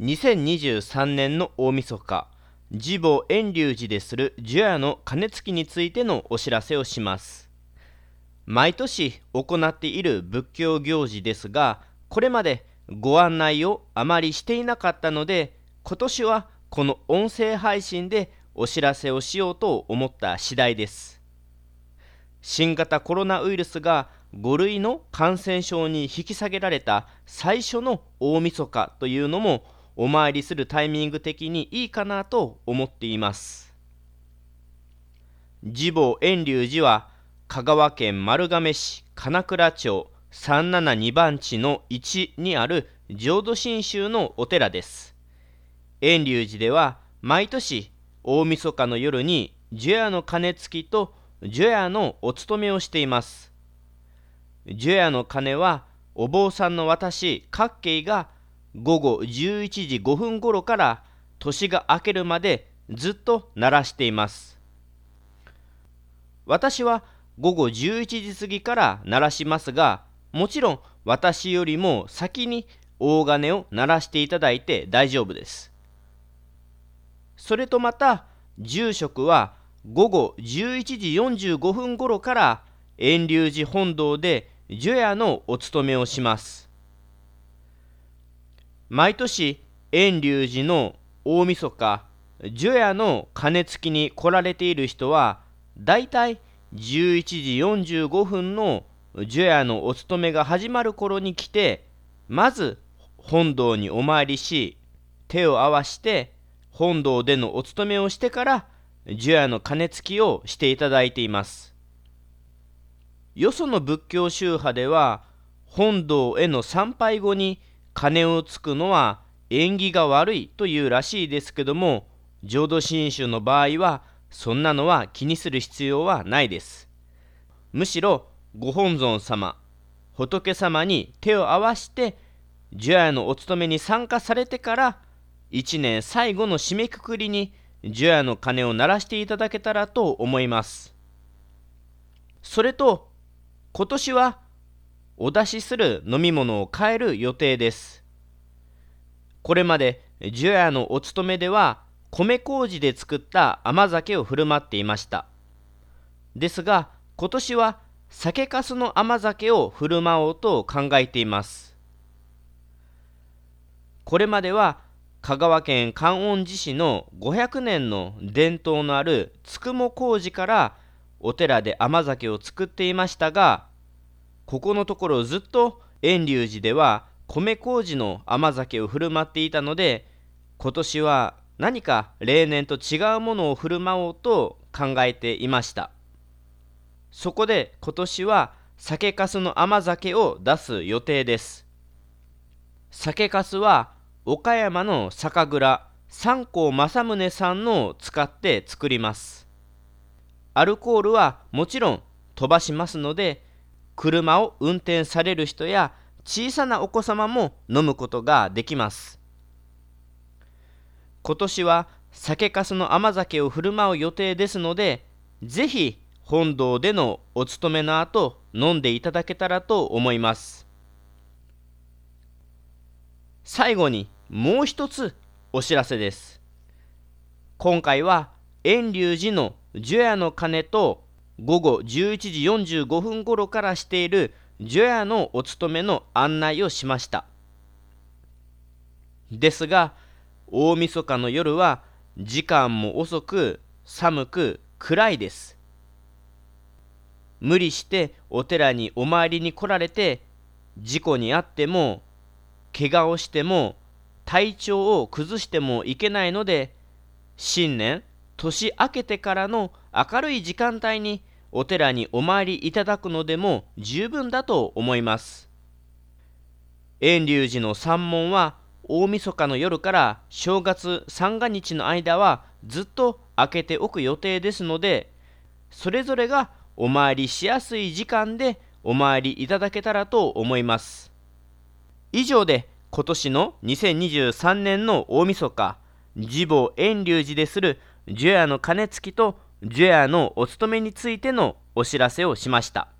2023年の大晦日自母遠隆寺でする除夜の鐘つきについてのお知らせをします。毎年行っている仏教行事ですがこれまでご案内をあまりしていなかったので今年はこの音声配信でお知らせをしようと思った次第です。新型コロナウイルスが5類の感染症に引き下げられた最初の大晦日というのもお参りするタイミング的にいいかなと思っています。次母遠隆寺は香川県丸亀市金倉町372番地の1にある浄土真宗のお寺です。遠隆寺では毎年大晦日の夜に除夜の鐘つきと除夜のお勤めをしています。除夜の鐘はお坊さんの私各慶が午後11時5分頃から年が明けるまでずっと鳴らしています。私は午後11時過ぎから鳴らしますがもちろん私よりも先に大金を鳴らしていただいて大丈夫です。それとまた住職は午後11時45分頃から遠隆寺本堂で除夜のお勤めをします。毎年遠隆寺の大晦日除夜の鐘つきに来られている人はだいたい11時45分の除夜のお勤めが始まる頃に来てまず本堂にお参りし手を合わして本堂でのお勤めをしてから除夜の鐘つきをしていただいています。よその仏教宗派では本堂への参拝後に金をつくのは縁起が悪いというらしいですけども浄土真宗の場合はそんなのは気にする必要はないです。むしろご本尊様仏様に手を合わして除夜のお勤めに参加されてから一年最後の締めくくりに除夜の鐘を鳴らしていただけたらと思います。それと今年はお出しする飲み物を変える予定です。これまで除夜のお勤めでは米麹で作った甘酒を振る舞っていました。ですが今年は酒粕の甘酒を振る舞おうと考えています。これまでは香川県観音寺市の500年の伝統のあるつくも麹からお寺で甘酒を作っていましたがここのところずっと遠隆寺では米麹の甘酒を振る舞っていたので今年は何か例年と違うものを振る舞おうと考えていました。そこで今年は酒粕の甘酒を出す予定です。酒粕は岡山の酒蔵三光正宗さんのを使って作ります。アルコールはもちろん飛ばしますので車を運転される人や小さなお子様も飲むことができます。今年は酒粕の甘酒を振る舞う予定ですのでぜひ本堂でのお勤めの後飲んでいただけたらと思います。最後にもう一つお知らせです。今回は遠隆寺の除夜の鐘と午後11時45分頃からしている除夜のお勤めの案内をしました。ですが大晦日の夜は時間も遅く寒く暗いです。無理してお寺にお参りに来られて事故に遭っても怪我をしても体調を崩してもいけないので新年年明けてからの明るい時間帯にお寺にお参りいただくのでも十分だと思います。遠隆寺の山門は大晦日の夜から正月三が日の間はずっと開けておく予定ですのでそれぞれがお参りしやすい時間でお参りいただけたらと思います以上で今年の2023年の大晦日自母遠隆寺でするジュエアの鐘つきとジュエアのお勤めについてのお知らせをしました。